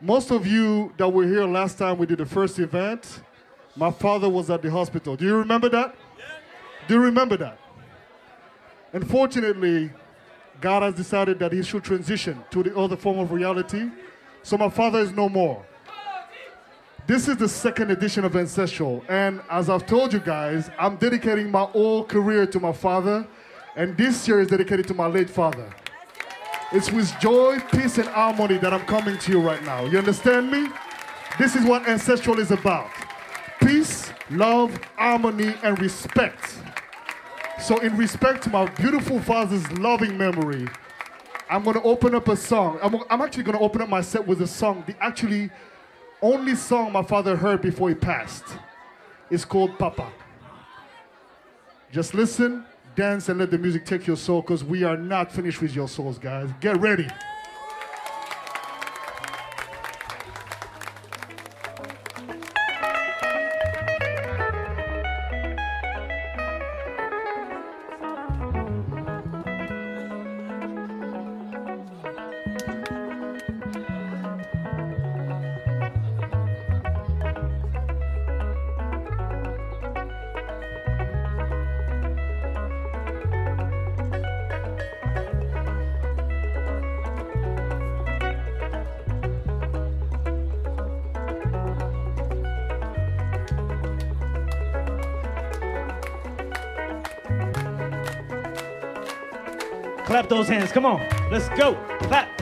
Most of you that were here last time we did the first event, my father was at the hospital. Do you remember that? Do you remember that? Unfortunately, God has decided that he should transition to the other form of reality. So my father is no more. This is the second edition of Ancestral. And as I've told you guys, I'm dedicating my whole career to my father. And this year is dedicated to my late father. It's with joy, peace, and harmony that I'm coming to you right now. You understand me? This is what Ancestral is about peace, love, harmony, and respect. So, in respect to my beautiful father's loving memory, I'm going to open up a song. I'm, I'm actually going to open up my set with a song, the actually only song my father heard before he passed. It's called Papa. Just listen, dance, and let the music take your soul because we are not finished with your souls, guys. Get ready. Clap those hands. Come on. Let's go. Clap,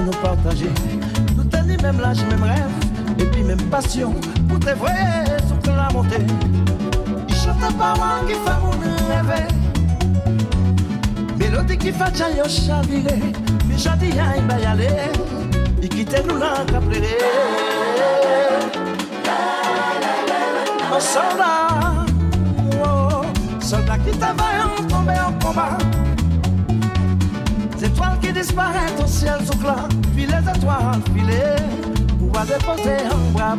nous partager. Nous tenir même l'âge, même rêve, et puis même passion. Pour te voir sur la montée. Il chante pas moi qui fait mon rêver. Mélodie qui fait jaillir chavirer. Mais j'ai dit, il va y aller. Il quitte nous là, qu'à Un soldat, oh, soldat qui travaille en tombé en combat. Étoiles qui disparaissent au ciel sous clair, puis les étoiles filées, pour déposer un bras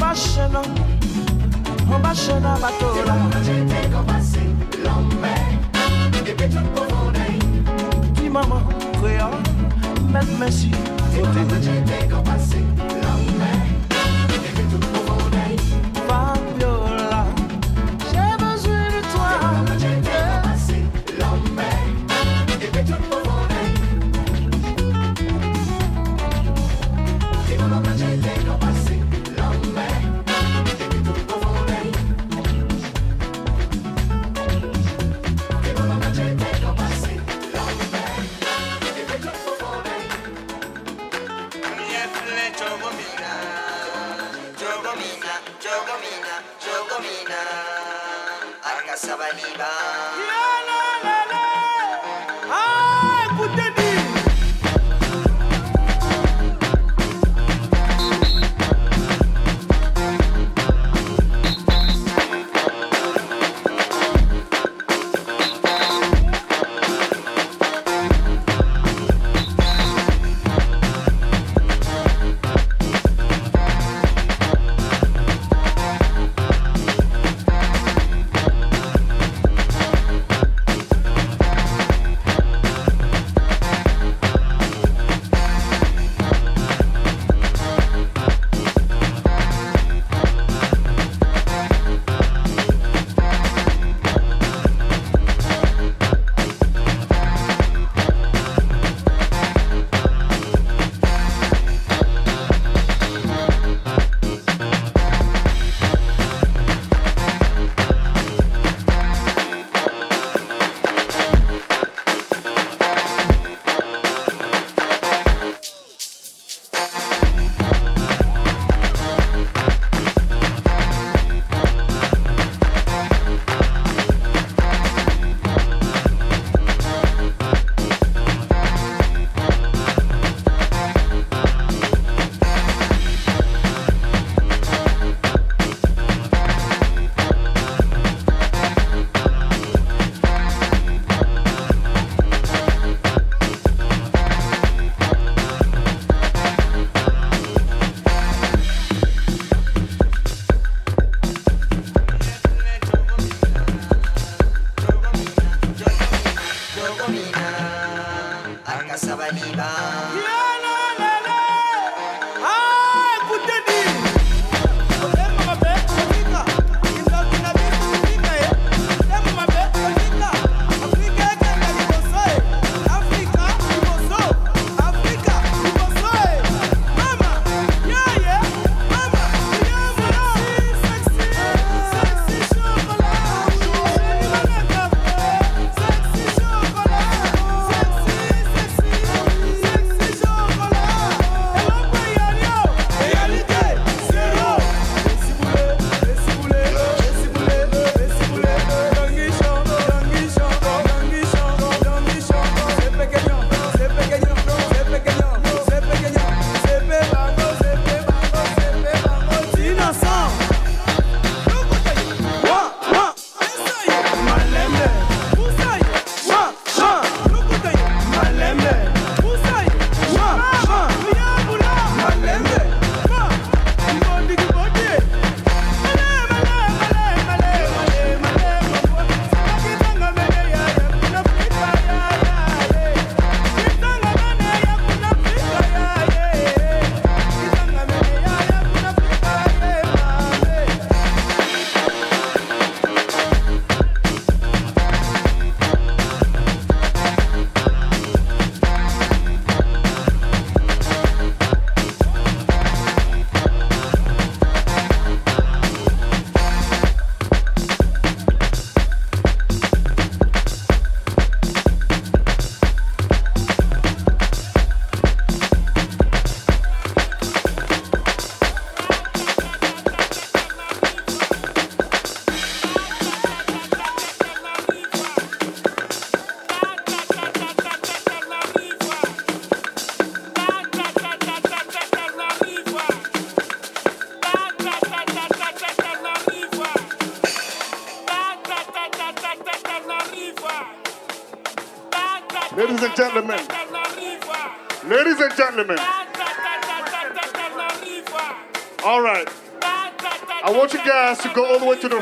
bashena o bashena batola Dis maman, frère, même merci. Côté. Arriba.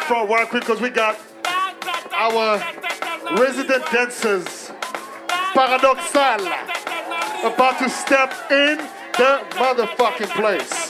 Front right quick because we got our resident dancers, Paradoxal, about to step in the motherfucking place.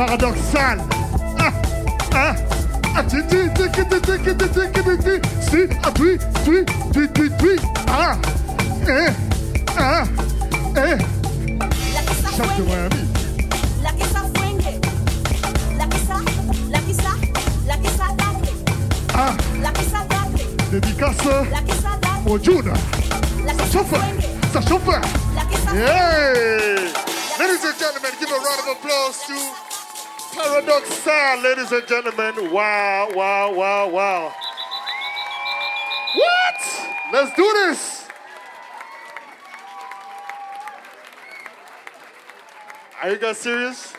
paradoxal. Ah, ah, ah, tu tu tu tu tu tu tu tu tu tu ah, tu tu tu tu tu ah, ah, La que ça fuengue, la que ça, la que ça, la que ça date. Ah, la que ça date. La que date. Pour June. La que ça chauffe. Yeah! Ladies and gentlemen, give a round of applause to Paradoxal, ladies and gentlemen. Wow, wow, wow, wow. What? Let's do this. Are you guys serious?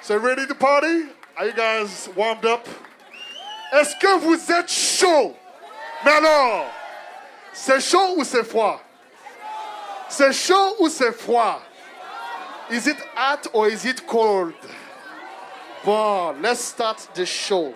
So, ready to party? Are you guys warmed up? Est-ce que vous êtes chaud? Mais alors, c'est chaud ou c'est froid? C'est chaud ou c'est froid? Is it hot or is it cold? Bon, let's start the show.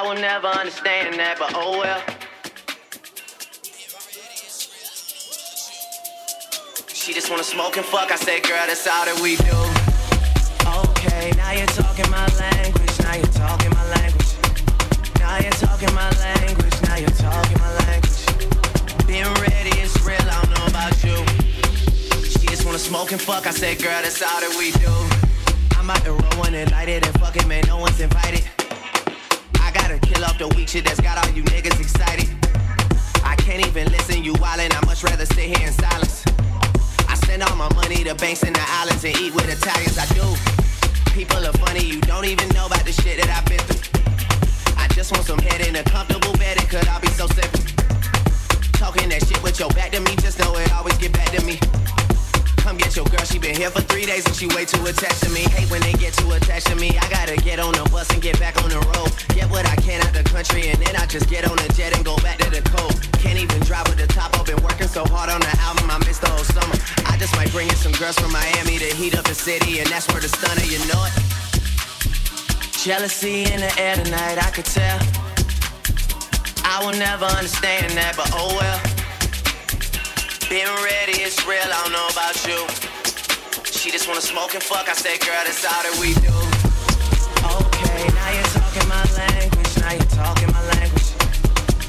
I will never understand that, but oh well. She just wanna smoke and fuck. I said, girl, that's all that we do. Okay, now you're talking my language. Now you're talking my language. Now you're talking my language. Now you're talking my language. Being ready, it's real. I don't know about you. She just wanna smoke and fuck. I said, girl, that's all that we do. I'm out to roll one and light it and fuck it, man. No one's invited. Kill off the weak shit that's got all you niggas excited. I can't even listen, you wildin', I much rather sit here in silence. I send all my money to banks in the islands and eat with Italians, I do. People are funny, you don't even know about the shit that I've been through. I just want some head in a comfortable bed, it could all be so simple. Talking that shit with your back to me, just know it always get back to me come get your girl. She been here for three days and she way too attached to me. Hate when they get too attached to me. I gotta get on the bus and get back on the road. Get what I can out the country and then I just get on a jet and go back to the coast. Can't even drive with the top. I been working so hard on the album, I missed the whole summer. I just might bring in some girls from Miami to heat up the city and that's where the stunner, you know it. Jealousy in the air tonight, I could tell. I will never understand that, but oh well. Been ready, it's real, I don't know about you. She just wanna smoke and fuck, I say, girl, that's all that we do. Okay, now you're talking my language, now you're talking my language.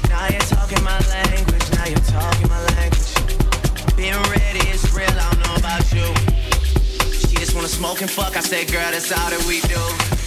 Now you're talking my language, now you're talking my language. Been ready, it's real, I don't know about you. She just wanna smoke and fuck, I girl, that's all that we do.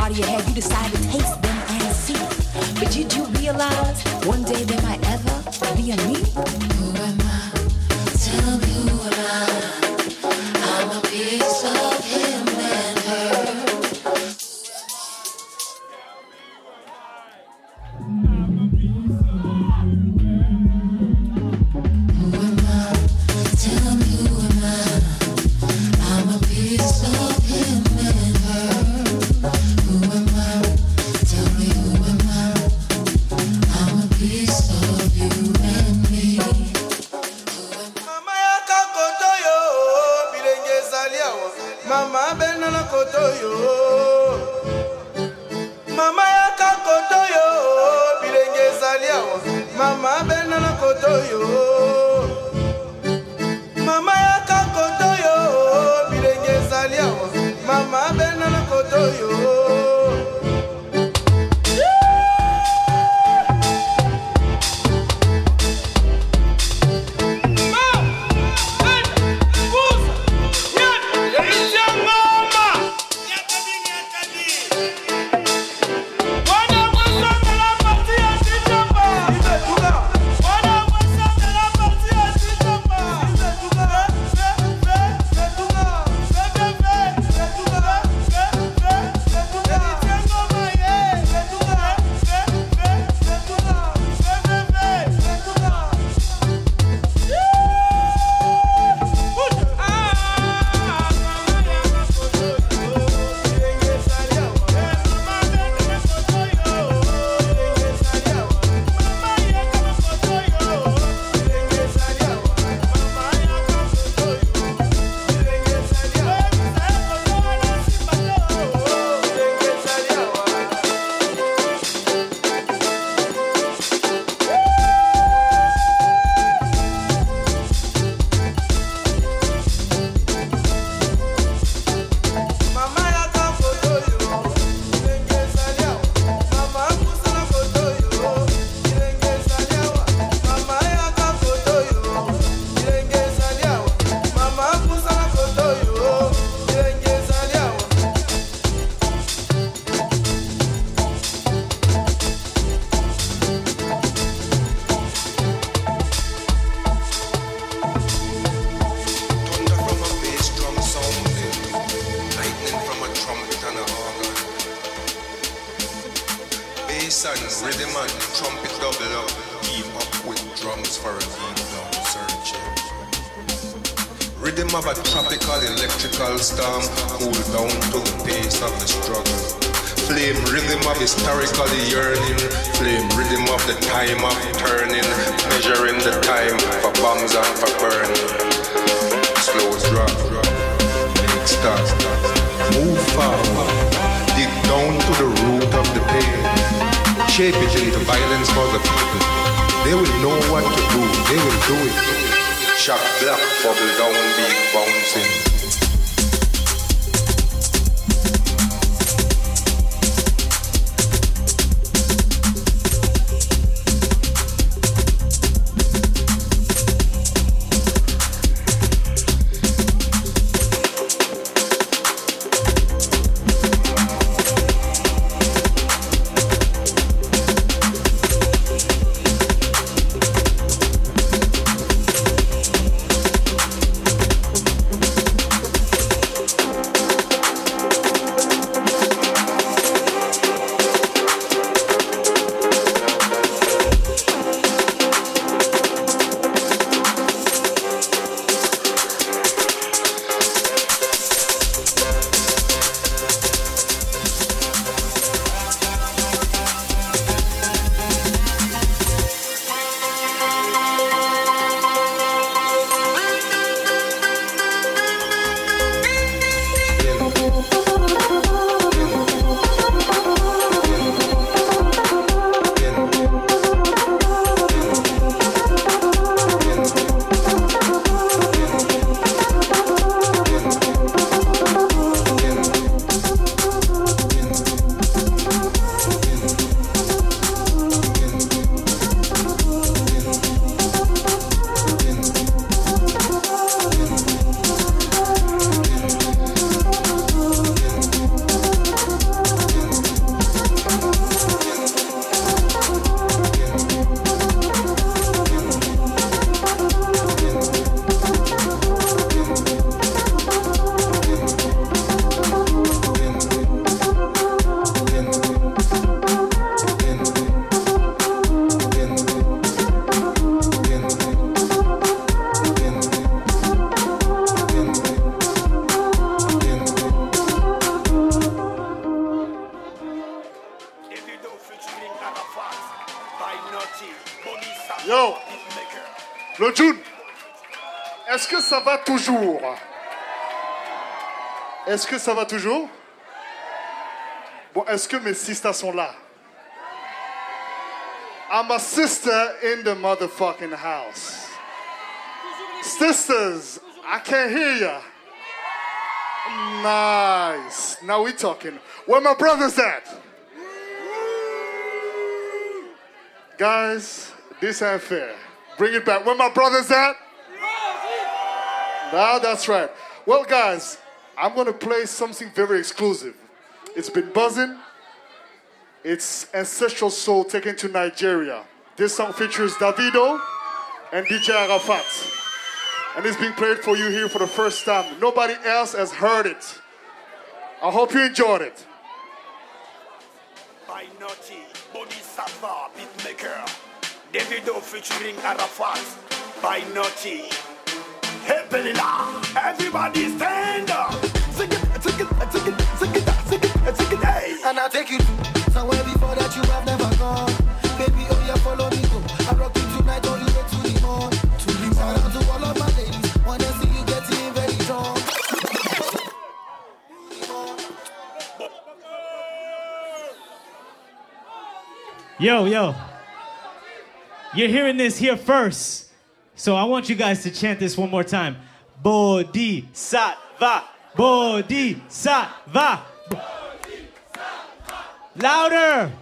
Far your head, you decide with drums for a beat down searching. Rhythm of a tropical electrical storm, cool down to the pace of the struggle. Flame rhythm of historically yearning, flame rhythm of the time of turning, measuring the time for bombs and for burning. Slow drop, drop, make start, move forward, dig down to the root of the pain, shape it into violence for the people. They will know what to do, they will do it. Shock black, bubble down, beat bouncing. Toujours Est-ce que ça va toujours Bon, est-ce que mes sisters sont là I'm a sister in the motherfucking house. Sisters, I can't hear ya. Nice. Now we're talking. Where my brothers at? Guys, this ain't fair. Bring it back. Where my brothers at? Now that's right. Well, guys, I'm going to play something very exclusive. It's been buzzing. It's Ancestral Soul taken to Nigeria. This song features Davido and DJ Arafat. And it's being played for you here for the first time. Nobody else has heard it. I hope you enjoyed it. By Naughty, Bodhisattva, beatmaker. Davido featuring Arafat. By Naughty. Hey, Belila, everybody stand up. Sing it, sing it, sing it, sing it, sing it, sing it, hey. And I'll take you somewhere before that you have never gone. Baby, oh yeah, follow me, go. I rock you tonight, all the way to the morning. To the Shout out to all of my ladies, wanna see you getting very strong. Yo, yo. You're hearing this here first. So I want you guys to chant this one more time. Bodhisattva. Bodhisattva. Louder.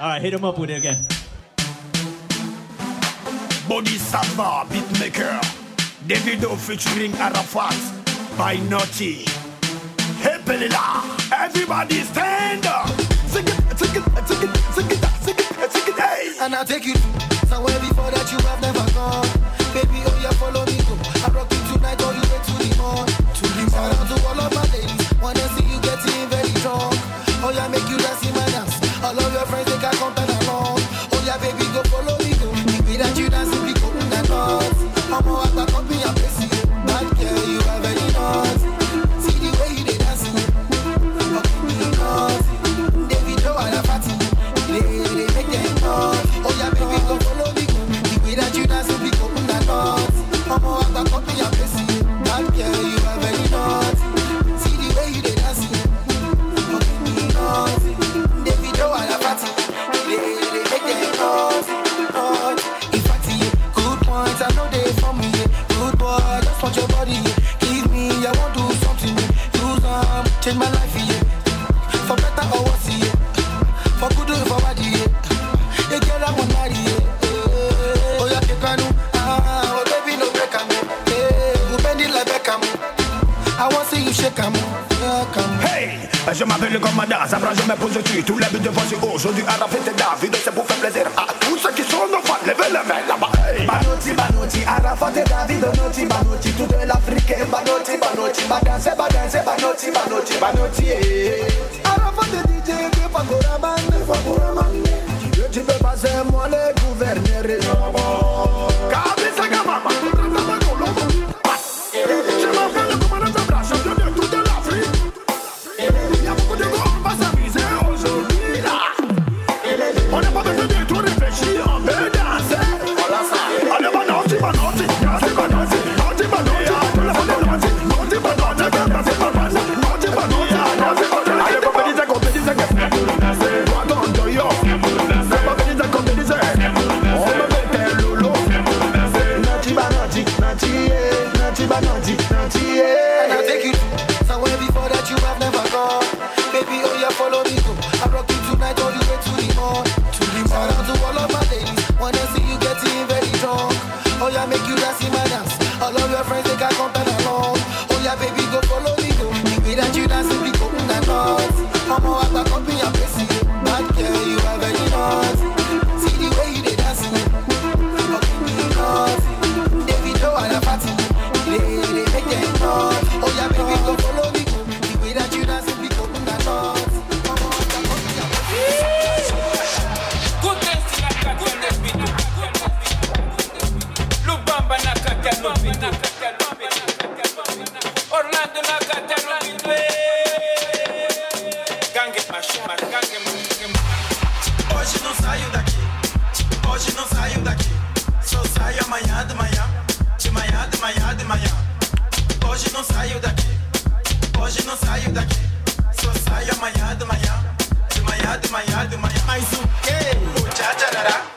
All right, hit him up with it again. Bodhisattva beatmaker. Davido featuring Arafat by Naughty. Hey, Pelila, everybody stand up. Sing it, sing it, sing it, sing it. And I'll take you somewhere before that you have never gone. Baby, oh yeah, follow me, Hey, je m'appelle comme Ça prend je me pose dessus, tous les buts devant sur haut, aujourd'hui à la fête David, c'est pour faire plaisir à tous ceux qui sont nos fans, levez les mains là-bas. Hey. Banoti, Banoti, Arafat David, Banoti, Banoti, tout de l'Afrique, Banoti, Banoti, Badanse, Badanse, Banoti, Banoti, Banoti, eh. Arafat DJ, Faguraman, Faguraman, Dieu tu peux passer moi les gouverneurs, manhã, de manhã, de manhã, de manhã, de manhã. Hoje não saio daqui, hoje não saio daqui. Só saio amanhã, de manhã, de manhã, de manhã, de manhã. Mais um quê? O tchá.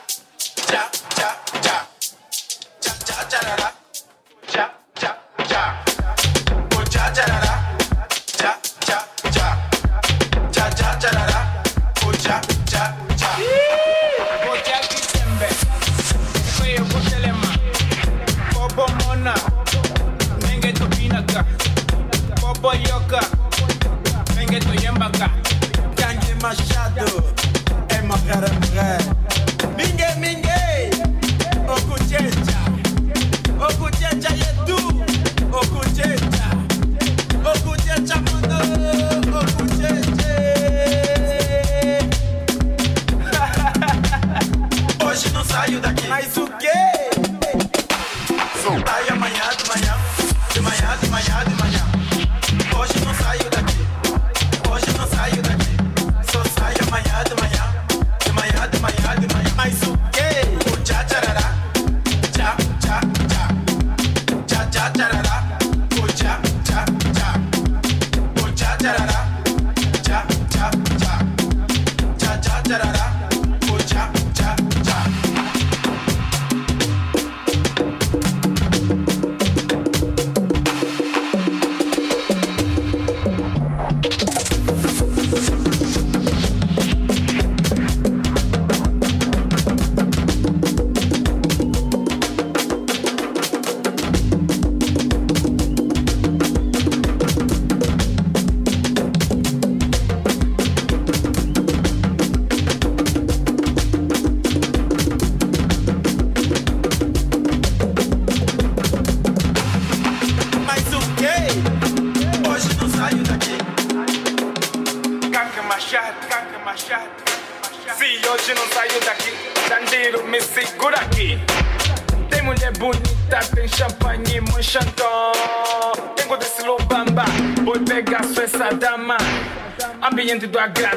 do I got?